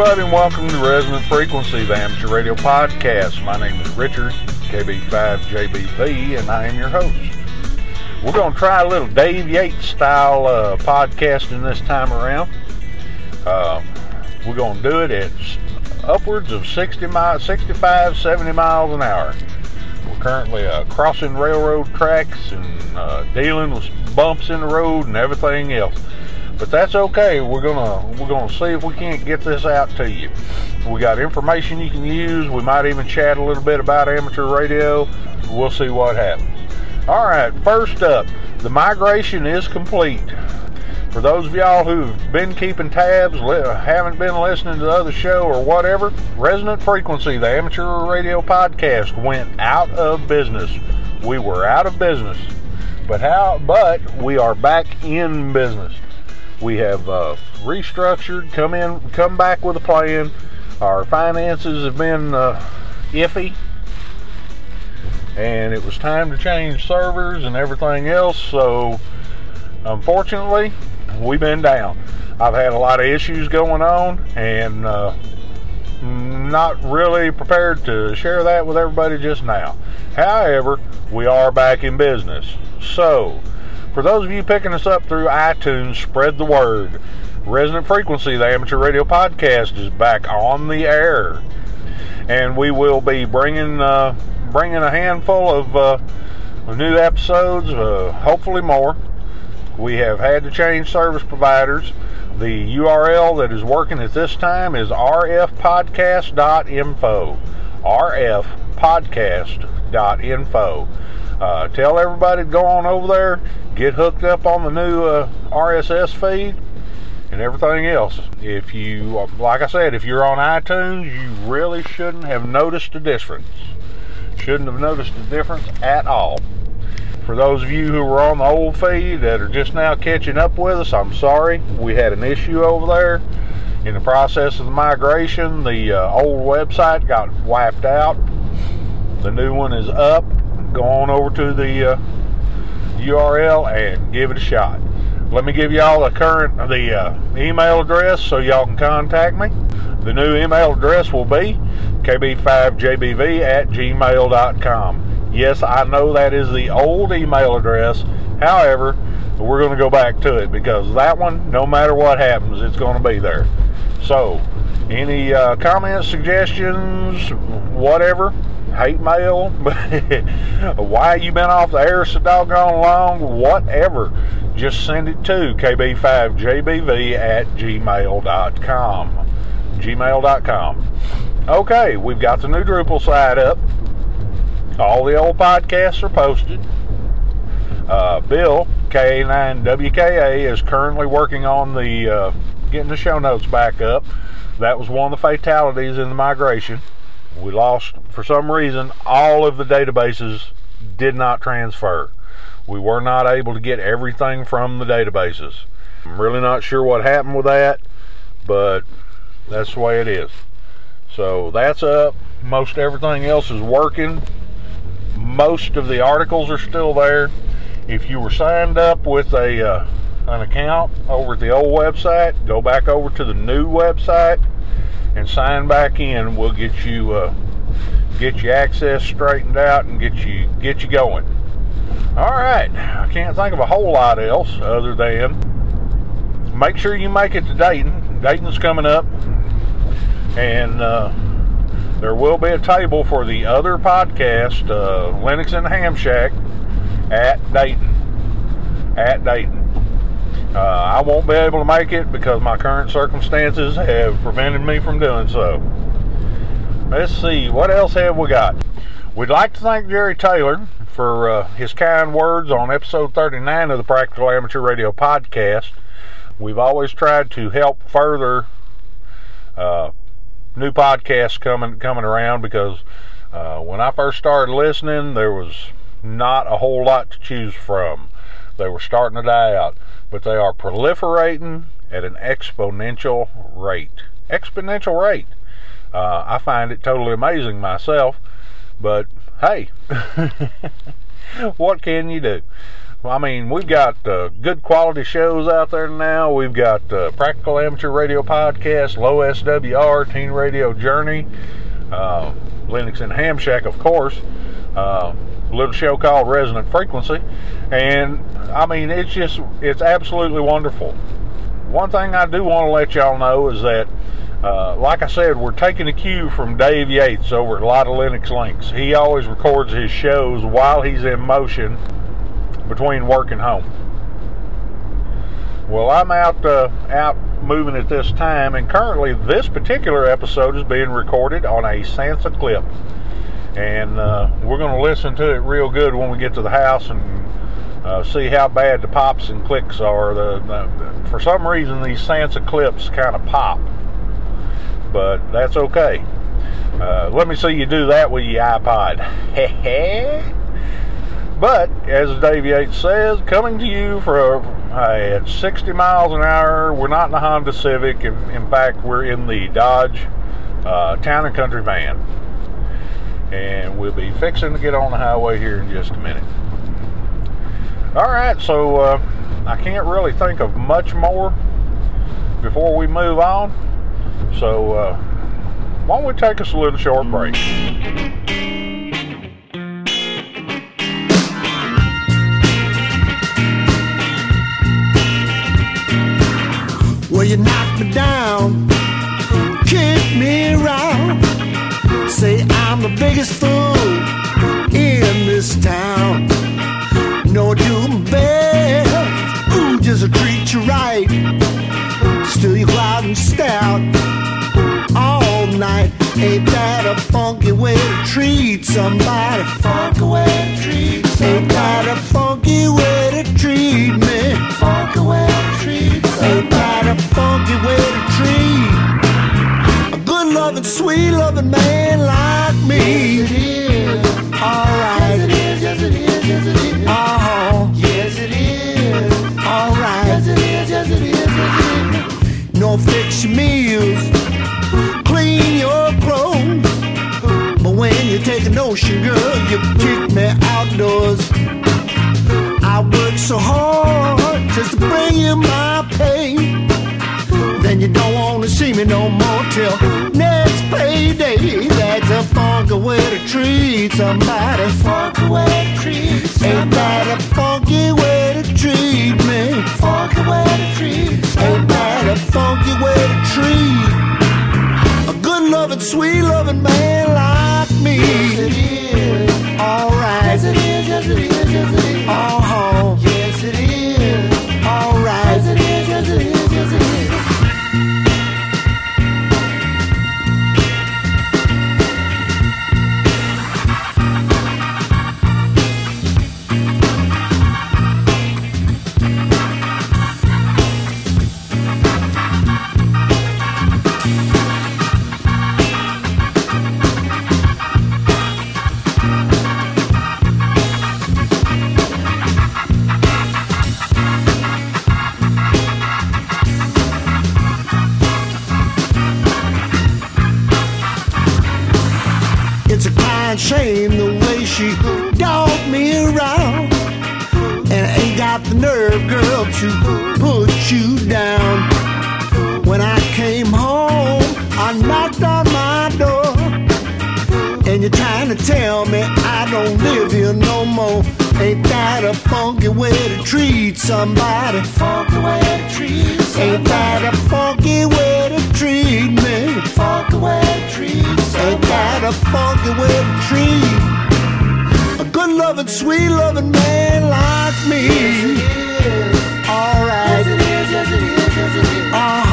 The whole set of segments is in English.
Everybody, and welcome to Resonant Frequency, the amateur radio podcast. My name is Richard, KB5JBV, and I am your host. We're going to try a little Dave Yates style uh, podcasting this time around. Uh, we're going to do it at upwards of 60 miles, 65, 70 miles an hour. We're currently uh, crossing railroad tracks and uh, dealing with bumps in the road and everything else. But that's okay. We're gonna we're gonna see if we can't get this out to you. We got information you can use. We might even chat a little bit about amateur radio. We'll see what happens. All right. First up, the migration is complete. For those of y'all who've been keeping tabs, haven't been listening to the other show or whatever, Resonant Frequency, the amateur radio podcast, went out of business. We were out of business, but how? But we are back in business. We have uh, restructured, come in, come back with a plan. Our finances have been uh, iffy, and it was time to change servers and everything else. So, unfortunately, we've been down. I've had a lot of issues going on, and uh, not really prepared to share that with everybody just now. However, we are back in business. So, for those of you picking us up through iTunes, spread the word. Resonant Frequency, the amateur radio podcast, is back on the air, and we will be bringing uh, bringing a handful of uh, new episodes, uh, hopefully more. We have had to change service providers. The URL that is working at this time is rfpodcast.info. rfpodcast.info. Uh, tell everybody to go on over there, get hooked up on the new uh, RSS feed, and everything else. If you, like I said, if you're on iTunes, you really shouldn't have noticed the difference. Shouldn't have noticed the difference at all. For those of you who were on the old feed that are just now catching up with us, I'm sorry. We had an issue over there. In the process of the migration, the uh, old website got wiped out. The new one is up go on over to the uh, URL and give it a shot. Let me give y'all the current the uh, email address so y'all can contact me. The new email address will be kb5jbv at gmail.com. Yes, I know that is the old email address. However, we're going to go back to it because that one, no matter what happens, it's going to be there. So, any uh, comments, suggestions, whatever, hate mail, why you been off the air so doggone long, whatever, just send it to kb5jbv at gmail.com. Gmail.com. Okay, we've got the new Drupal site up. All the old podcasts are posted. Uh, Bill, K9WKA is currently working on the uh, getting the show notes back up. That was one of the fatalities in the migration. We lost for some reason all of the databases did not transfer. We were not able to get everything from the databases. I'm really not sure what happened with that but that's the way it is. So that's up. Most everything else is working. Most of the articles are still there. If you were signed up with a uh, an account over at the old website go back over to the new website and sign back in. We'll get you uh, get your access straightened out and get you get you going. All right, I can't think of a whole lot else other than make sure you make it to Dayton. Dayton's coming up, and uh, there will be a table for the other podcast, uh, Linux and Ham Shack, at Dayton. At Dayton. Uh, I won't be able to make it because my current circumstances have prevented me from doing so. Let's see, what else have we got? We'd like to thank Jerry Taylor for uh, his kind words on episode 39 of the Practical Amateur Radio podcast. We've always tried to help further uh, new podcasts coming coming around because uh, when I first started listening, there was not a whole lot to choose from. They were starting to die out but they are proliferating at an exponential rate. Exponential rate. Uh, I find it totally amazing myself, but hey, what can you do? I mean, we've got uh, good quality shows out there now. We've got uh, Practical Amateur Radio Podcast, Low SWR, Teen Radio Journey, uh, Linux and Ham Shack, of course. Uh, a little show called Resonant Frequency, and I mean, it's just it's absolutely wonderful. One thing I do want to let y'all know is that uh, like I said, we're taking a cue from Dave Yates over at Lotta Linux Links. He always records his shows while he's in motion between work and home. Well, I'm out uh, out moving at this time, and currently this particular episode is being recorded on a Sansa clip, and uh, we're going to listen to it real good when we get to the house and uh, see how bad the pops and clicks are. The, the for some reason these Sansa clips kind of pop but that's okay. Uh, let me see you do that with your iPod. but as Dave Yates says, coming to you for at 60 miles an hour. We're not in the Honda Civic. In, in fact, we're in the Dodge uh, Town and Country van, and we'll be fixing to get on the highway here in just a minute. All right, so uh, I can't really think of much more before we move on. So, uh, why don't we take us a little short break? Well, you knock me down, the biggest fool in this town. No, do my best, ooh, just treat you right. Still you out and stout all night. Ain't that a funky way to treat somebody? Funky way to treat somebody. Ain't that a funky way to treat me? Funky way to treat somebody. Ain't that a funky way to treat loving, sweet loving man like me? Yes, it is. All right. Yes, it is. Yes, it is. Yes, it is. Oh. Uh-huh. Yes, it is. All right. Yes, it is. Yes, it is. Yes, it is. No fix your meals, clean your clothes. But when you take a notion, girl, you kick me outdoors. I work so hard just to bring you my pay. Then you don't want to see me no more till next payday. That's a funky way to treat somebody. Funky way to treat somebody. Ain't that a funky way to treat me? Funky way to treat somebody. Ain't that a funky way to treat a good loving, sweet loving man like me? Yes, it is. All right. Yes, it is. Yes, it is. Ain't that a funky way to treat me? Funky way to treat somebody. Ain't that a funky way to treat a good loving, sweet loving man like me? Yes, it is. All right. Yes, uh-huh.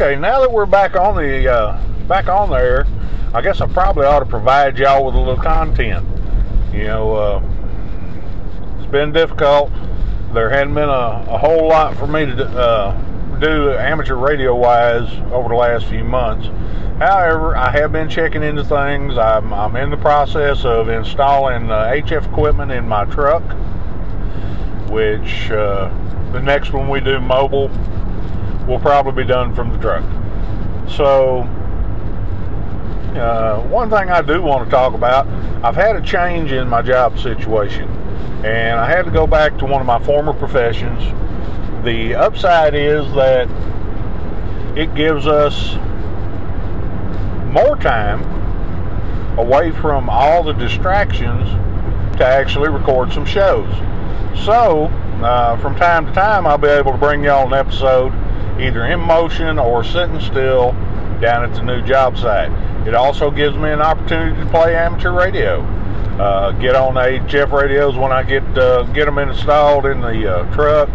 Okay, now that we're back on the uh, back on there, I guess I probably ought to provide y'all with a little content. You know, uh, it's been difficult. There hadn't been a, a whole lot for me to uh, do amateur radio wise over the last few months. However, I have been checking into things. I'm, I'm in the process of installing uh, HF equipment in my truck, which uh, the next one we do mobile will probably be done from the truck. So, uh, one thing I do want to talk about I've had a change in my job situation, and I had to go back to one of my former professions. The upside is that it gives us more time away from all the distractions to actually record some shows. So, uh, from time to time, I'll be able to bring y'all an episode either in motion or sitting still down at the new job site. It also gives me an opportunity to play amateur radio. Uh, get on HF radios when I get uh, get them installed in the uh, truck.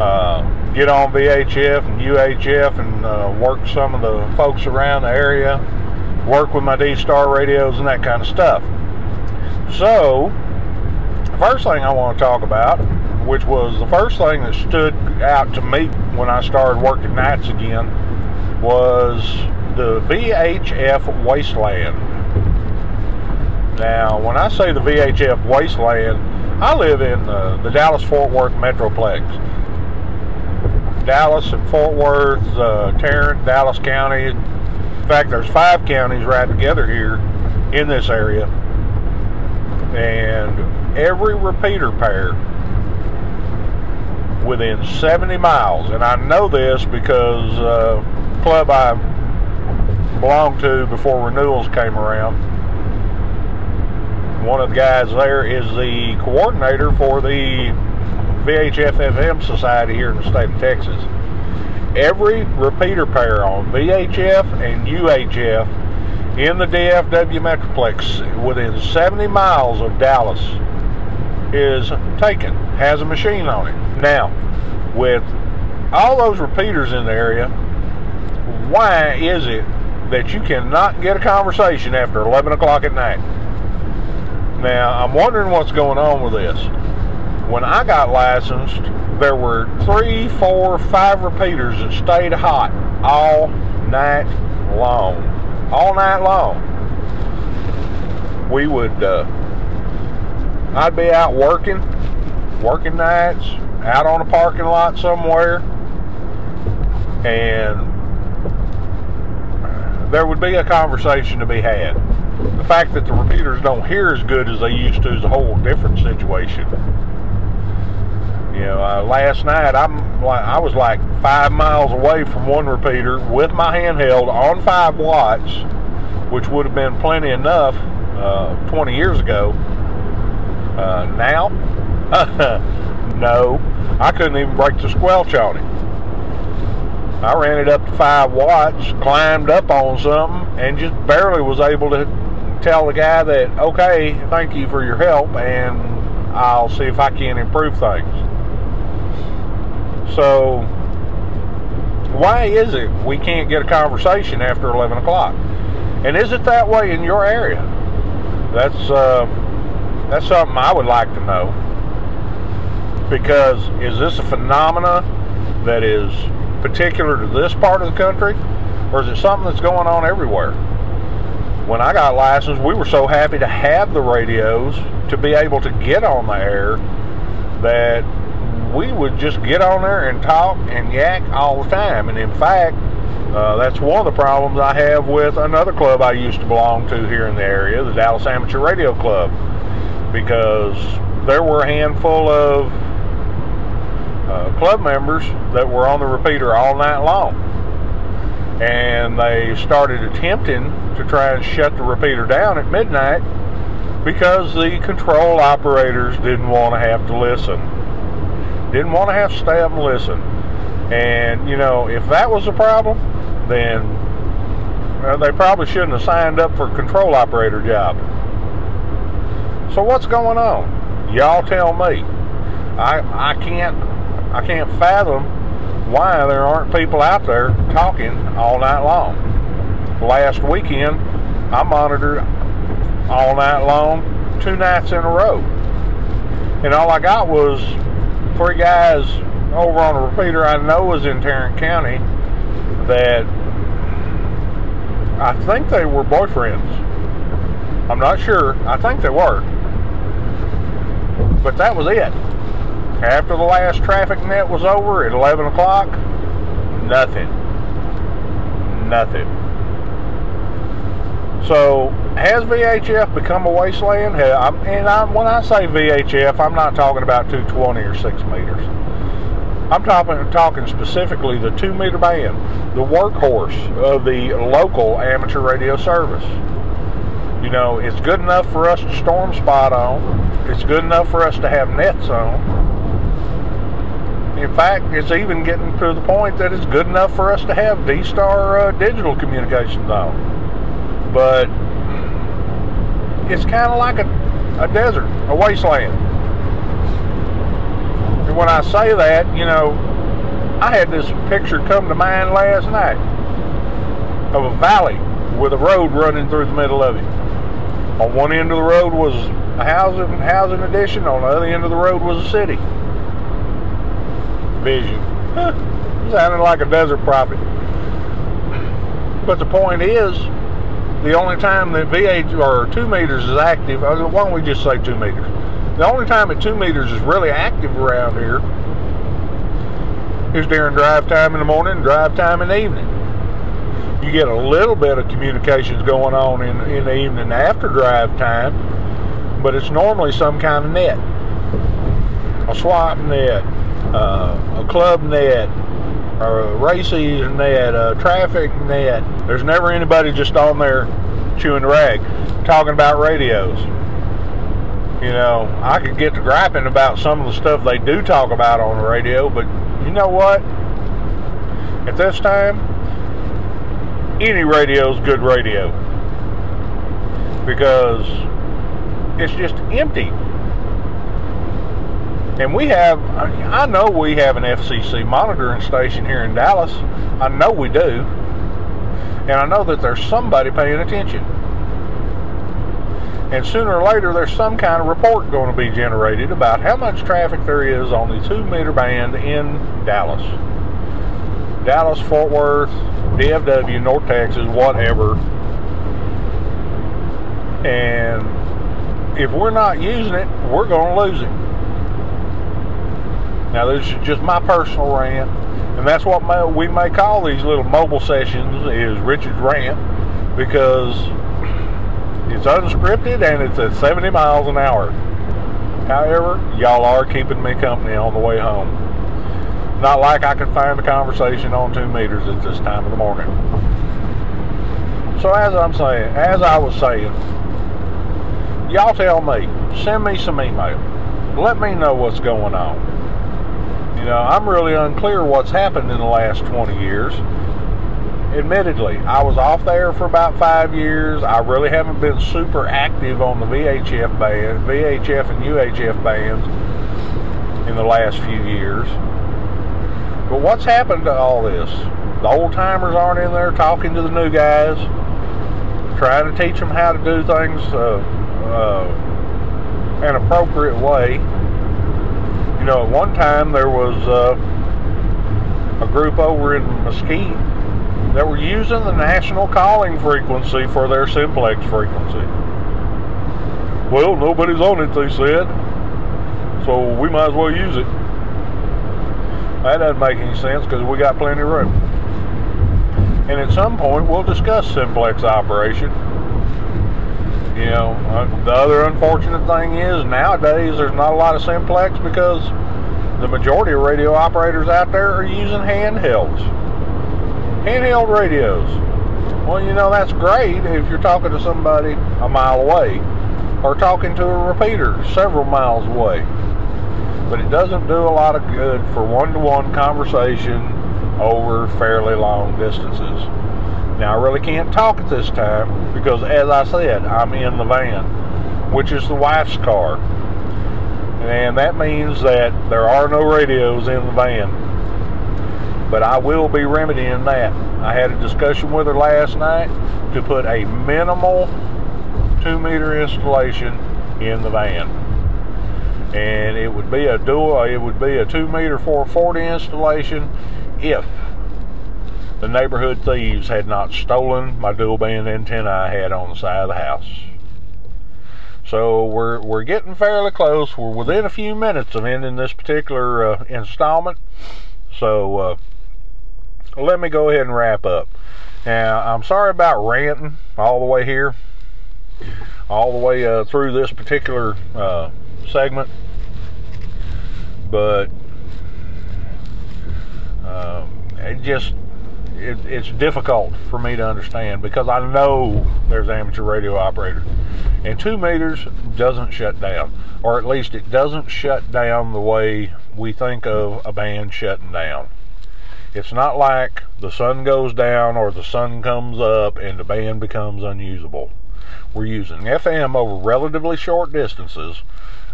Uh, get on VHF and UHF and uh, work some of the folks around the area. Work with my D-Star radios and that kind of stuff. So, first thing I want to talk about, which was the first thing that stood out to me when I started working nights again, was the VHF Wasteland. Now, when I say the VHF Wasteland, I live in uh, the Dallas Fort Worth Metroplex. Dallas and Fort Worth, uh, Tarrant, Dallas County. In fact, there's five counties right together here in this area. And every repeater pair within 70 miles, and I know this because uh, club I belonged to before renewals came around. One of the guys there is the coordinator for the VHF FM Society here in the state of Texas. Every repeater pair on VHF and UHF in the DFW Metroplex within 70 miles of Dallas is taken, has a machine on it. Now, with all those repeaters in the area, why is it that you cannot get a conversation after 11 o'clock at night? Now, I'm wondering what's going on with this. When I got licensed, there were three, four, five repeaters that stayed hot all night long. All night long. We would, uh, I'd be out working, working nights, out on a parking lot somewhere, and there would be a conversation to be had. The fact that the repeaters don't hear as good as they used to is a whole different situation. You know, uh, last night I'm like I was like five miles away from one repeater with my handheld on five watts, which would have been plenty enough uh, 20 years ago. Uh, now, no, I couldn't even break the squelch on it. I ran it up to five watts, climbed up on something, and just barely was able to tell the guy that, okay, thank you for your help, and I'll see if I can improve things. So, why is it we can't get a conversation after 11 o'clock? And is it that way in your area? That's uh, that's something I would like to know. Because is this a phenomena that is particular to this part of the country, or is it something that's going on everywhere? When I got licensed, we were so happy to have the radios to be able to get on the air that we would just get on there and talk and yak all the time. And in fact, uh, that's one of the problems I have with another club I used to belong to here in the area, the Dallas Amateur Radio Club, because there were a handful of uh, club members that were on the repeater all night long. And they started attempting to try and shut the repeater down at midnight because the control operators didn't want to have to listen. Didn't want to have to stay up and listen. And, you know, if that was a problem, then well, they probably shouldn't have signed up for a control operator job. So what's going on? Y'all tell me. I I can't I can't fathom why there aren't people out there talking all night long. Last weekend, I monitored all night long, two nights in a row. And all I got was three guys over on a repeater I know was in Tarrant County that I think they were boyfriends. I'm not sure. I think they were. But that was it. After the last traffic net was over at 11 o'clock, nothing. Nothing. So, has VHF become a wasteland? And I, when I say VHF, I'm not talking about 220 or 6 meters. I'm talking, talking specifically the 2 meter band, the workhorse of the local amateur radio service. You know, it's good enough for us to storm spot on. It's good enough for us to have nets on. In fact, it's even getting to the point that it's good enough for us to have D-Star uh, digital communications on. But it's kind of like a, a desert, a wasteland. And when I say that, you know, I had this picture come to mind last night of a valley with a road running through the middle of it. On one end of the road was a housing housing addition. On the other end of the road was a city. Vision. Sounded like a desert prophet. But the point is, the only time that VH or two meters is active, why don't we just say two meters? The only time that two meters is really active around here is during drive time in the morning, and drive time in the evening you get a little bit of communications going on in, in the evening after drive time, but it's normally some kind of net. A swap net, uh, a club net, or a RACES net, a traffic net. There's never anybody just on there chewing the rag, talking about radios. You know, I could get to griping about some of the stuff they do talk about on the radio, but you know what? At this time, any radio is good radio because it's just empty. And we have, I know we have an FCC monitoring station here in Dallas. I know we do. And I know that there's somebody paying attention. And sooner or later, there's some kind of report going to be generated about how much traffic there is on the two meter band in Dallas. Dallas, Fort Worth, DFW, North Texas, whatever. And if we're not using it, we're going to lose it. Now, this is just my personal rant, and that's what we may call these little mobile sessions is Richard's rant because it's unscripted and it's at 70 miles an hour. However, y'all are keeping me company on the way home. Not like I can find a conversation on two meters at this time of the morning. So as I'm saying, as I was saying, y'all tell me, send me some email. Let me know what's going on. You know, I'm really unclear what's happened in the last 20 years. Admittedly, I was off there for about five years. I really haven't been super active on the VHF band, VHF and UHF bands in the last few years. But what's happened to all this? The old timers aren't in there talking to the new guys, trying to teach them how to do things uh, uh, an appropriate way. You know, at one time there was uh, a group over in Mesquite that were using the national calling frequency for their simplex frequency. Well, nobody's on it, they said, so we might as well use it. That doesn't make any sense because we got plenty of room. And at some point, we'll discuss simplex operation. You know, uh, the other unfortunate thing is nowadays there's not a lot of simplex because the majority of radio operators out there are using handhelds. Handheld radios. Well, you know, that's great if you're talking to somebody a mile away or talking to a repeater several miles away but it doesn't do a lot of good for one-to-one conversation over fairly long distances. Now, I really can't talk at this time because, as I said, I'm in the van, which is the wife's car. And that means that there are no radios in the van. But I will be remedying that. I had a discussion with her last night to put a minimal two meter installation in the van. And it would be a dual, it would be a two meter 440 installation if the neighborhood thieves had not stolen my dual band antenna I had on the side of the house. So we're we're getting fairly close. We're within a few minutes of ending this particular uh, installment. So uh, let me go ahead and wrap up. Now I'm sorry about ranting all the way here, all the way uh, through this particular uh, segment, but um, it just it, it's difficult for me to understand because I know there's amateur radio operators, and two meters doesn't shut down, or at least it doesn't shut down the way we think of a band shutting down. It's not like the sun goes down or the sun comes up and the band becomes unusable. We're using FM over relatively short distances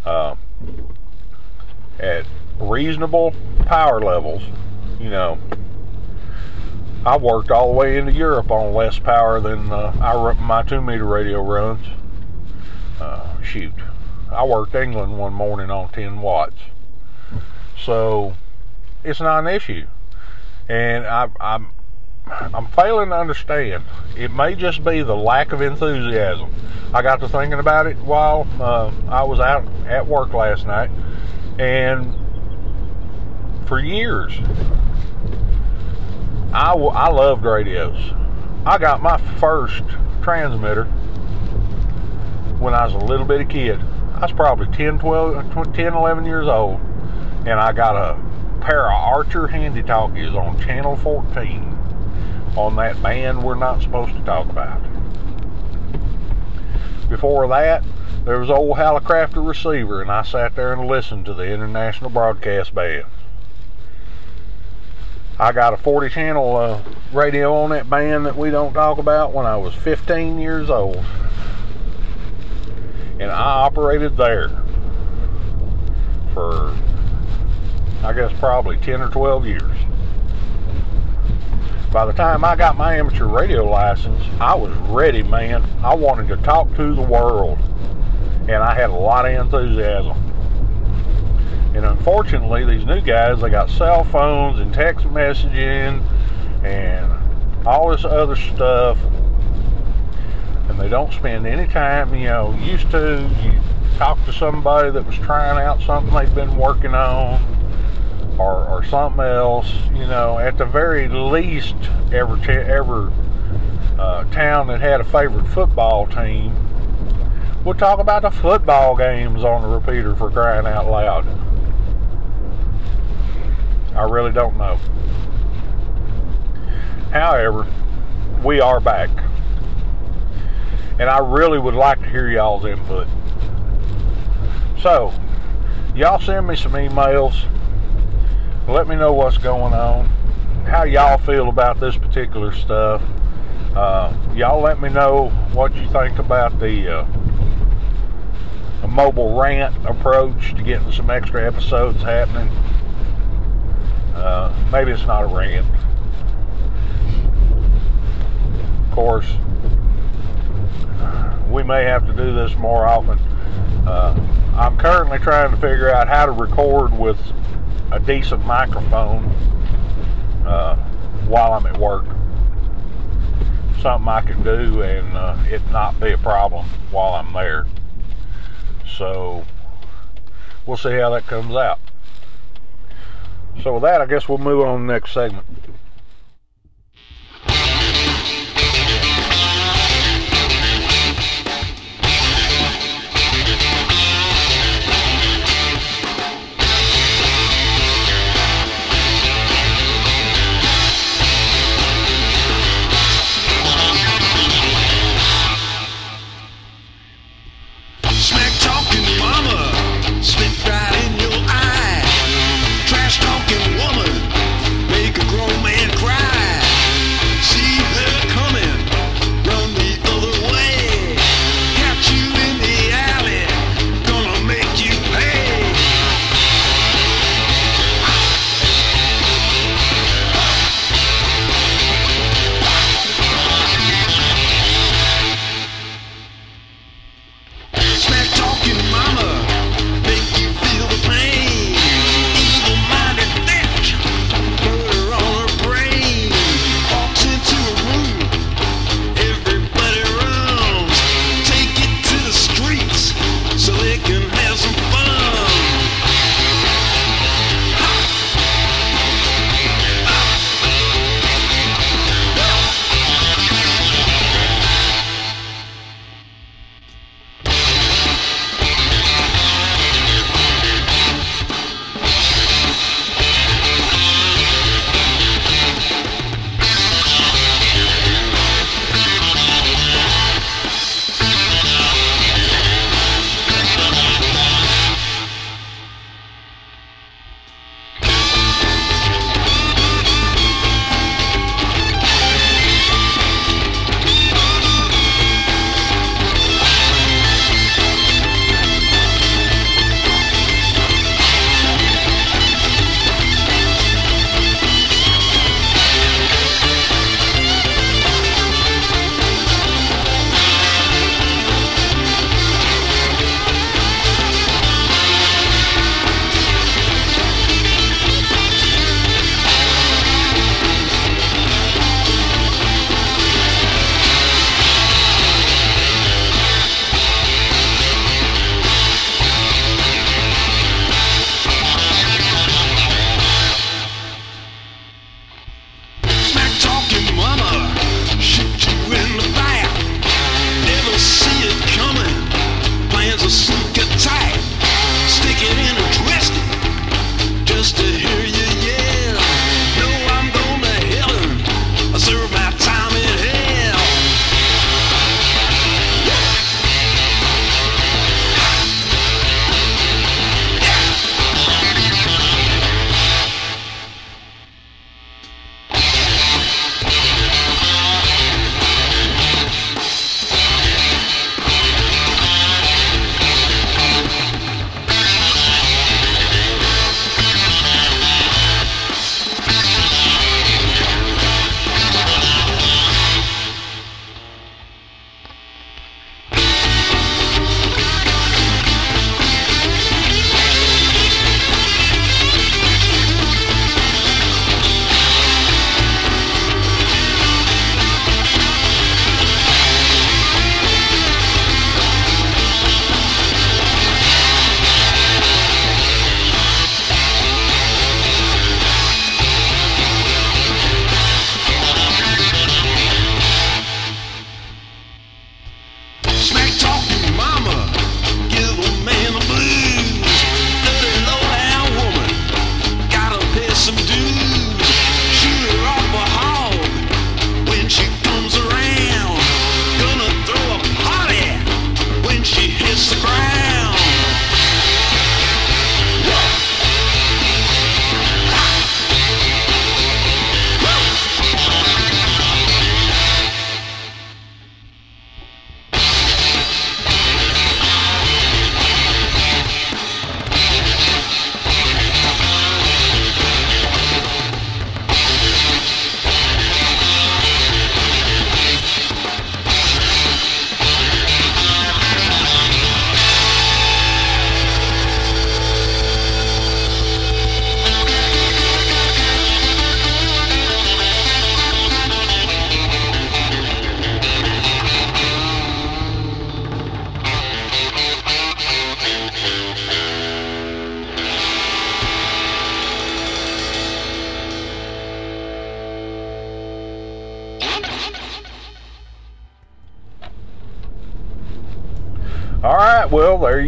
uh, at reasonable power levels. You know, I worked all the way into Europe on less power than uh, I, my two meter radio runs. Uh, shoot, I worked England one morning on 10 watts, so it's not an issue. And I, I'm I'm failing to understand. It may just be the lack of enthusiasm. I got to thinking about it while uh, I was out at work last night, and for years I, I loved radios. I got my first transmitter when I was a little bitty kid. I was probably 10, 12, uh, 10, 11 years old, and I got a pair of Archer handy talkies on channel 14 on that band we're not supposed to talk about. Before that, there was old Hallicrafter receiver, and I sat there and listened to the international broadcast band. I got a 40 channel uh, radio on that band that we don't talk about when I was 15 years old. And I operated there for, I guess, probably 10 or 12 years. By the time I got my amateur radio license, I was ready, man. I wanted to talk to the world. And I had a lot of enthusiasm. And unfortunately, these new guys, they got cell phones and text messaging and all this other stuff. And they don't spend any time, you know, used to, you talk to somebody that was trying out something they've been working on or, or something else, you know, at the very least, every, uh, town that had a favorite football team would talk about the football games on the repeater for crying out loud. I really don't know. However, we are back. And I really would like to hear y'all's input. So, y'all send me some emails. Let me know what's going on. How y'all feel about this particular stuff. Uh, y'all let me know what you think about the uh, mobile rant approach to getting some extra episodes happening. Uh, maybe it's not a rant. Of course, we may have to do this more often. Uh, I'm currently trying to figure out how to record with a decent microphone uh, while I'm at work. Something I can do and uh, it not be a problem while I'm there. So we'll see how that comes out. So with that, I guess we'll move on to the next segment.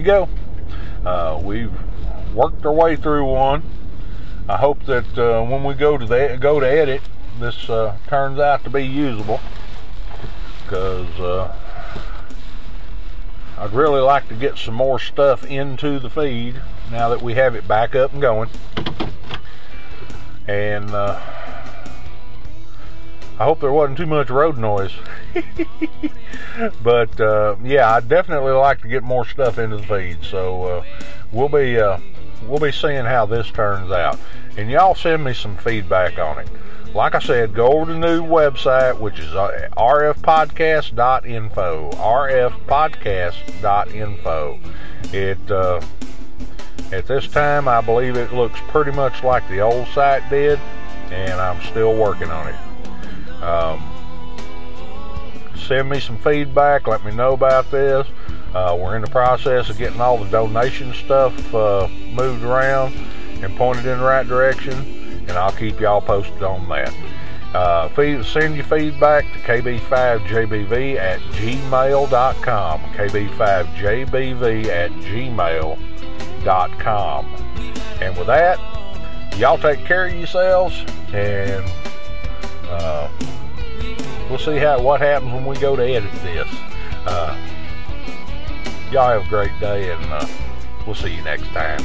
You go. Uh, we've worked our way through one. I hope that uh, when we go to the, go to edit, this uh, turns out to be usable because uh, I'd really like to get some more stuff into the feed now that we have it back up and going. And uh, I hope there wasn't too much road noise. but uh, yeah, I'd definitely like to get more stuff into the feed. So uh, we'll be uh, we'll be seeing how this turns out and y'all send me some feedback on it. Like I said, go over to the new website, which is uh, rfpodcast.info. rfpodcast.info. It uh, at this time, I believe it looks pretty much like the old site did, and I'm still working on it. Um, send me some feedback. Let me know about this. Uh, we're in the process of getting all the donation stuff uh, moved around and pointed in the right direction, and I'll keep y'all posted on that. Uh, feed, send your feedback to kb5jbv at gmail.com. kb5jbv at gmail.com. And with that, y'all take care of yourselves, and uh, we'll see how what happens when we go to edit this. Uh, y'all have a great day, and uh, we'll see you next time.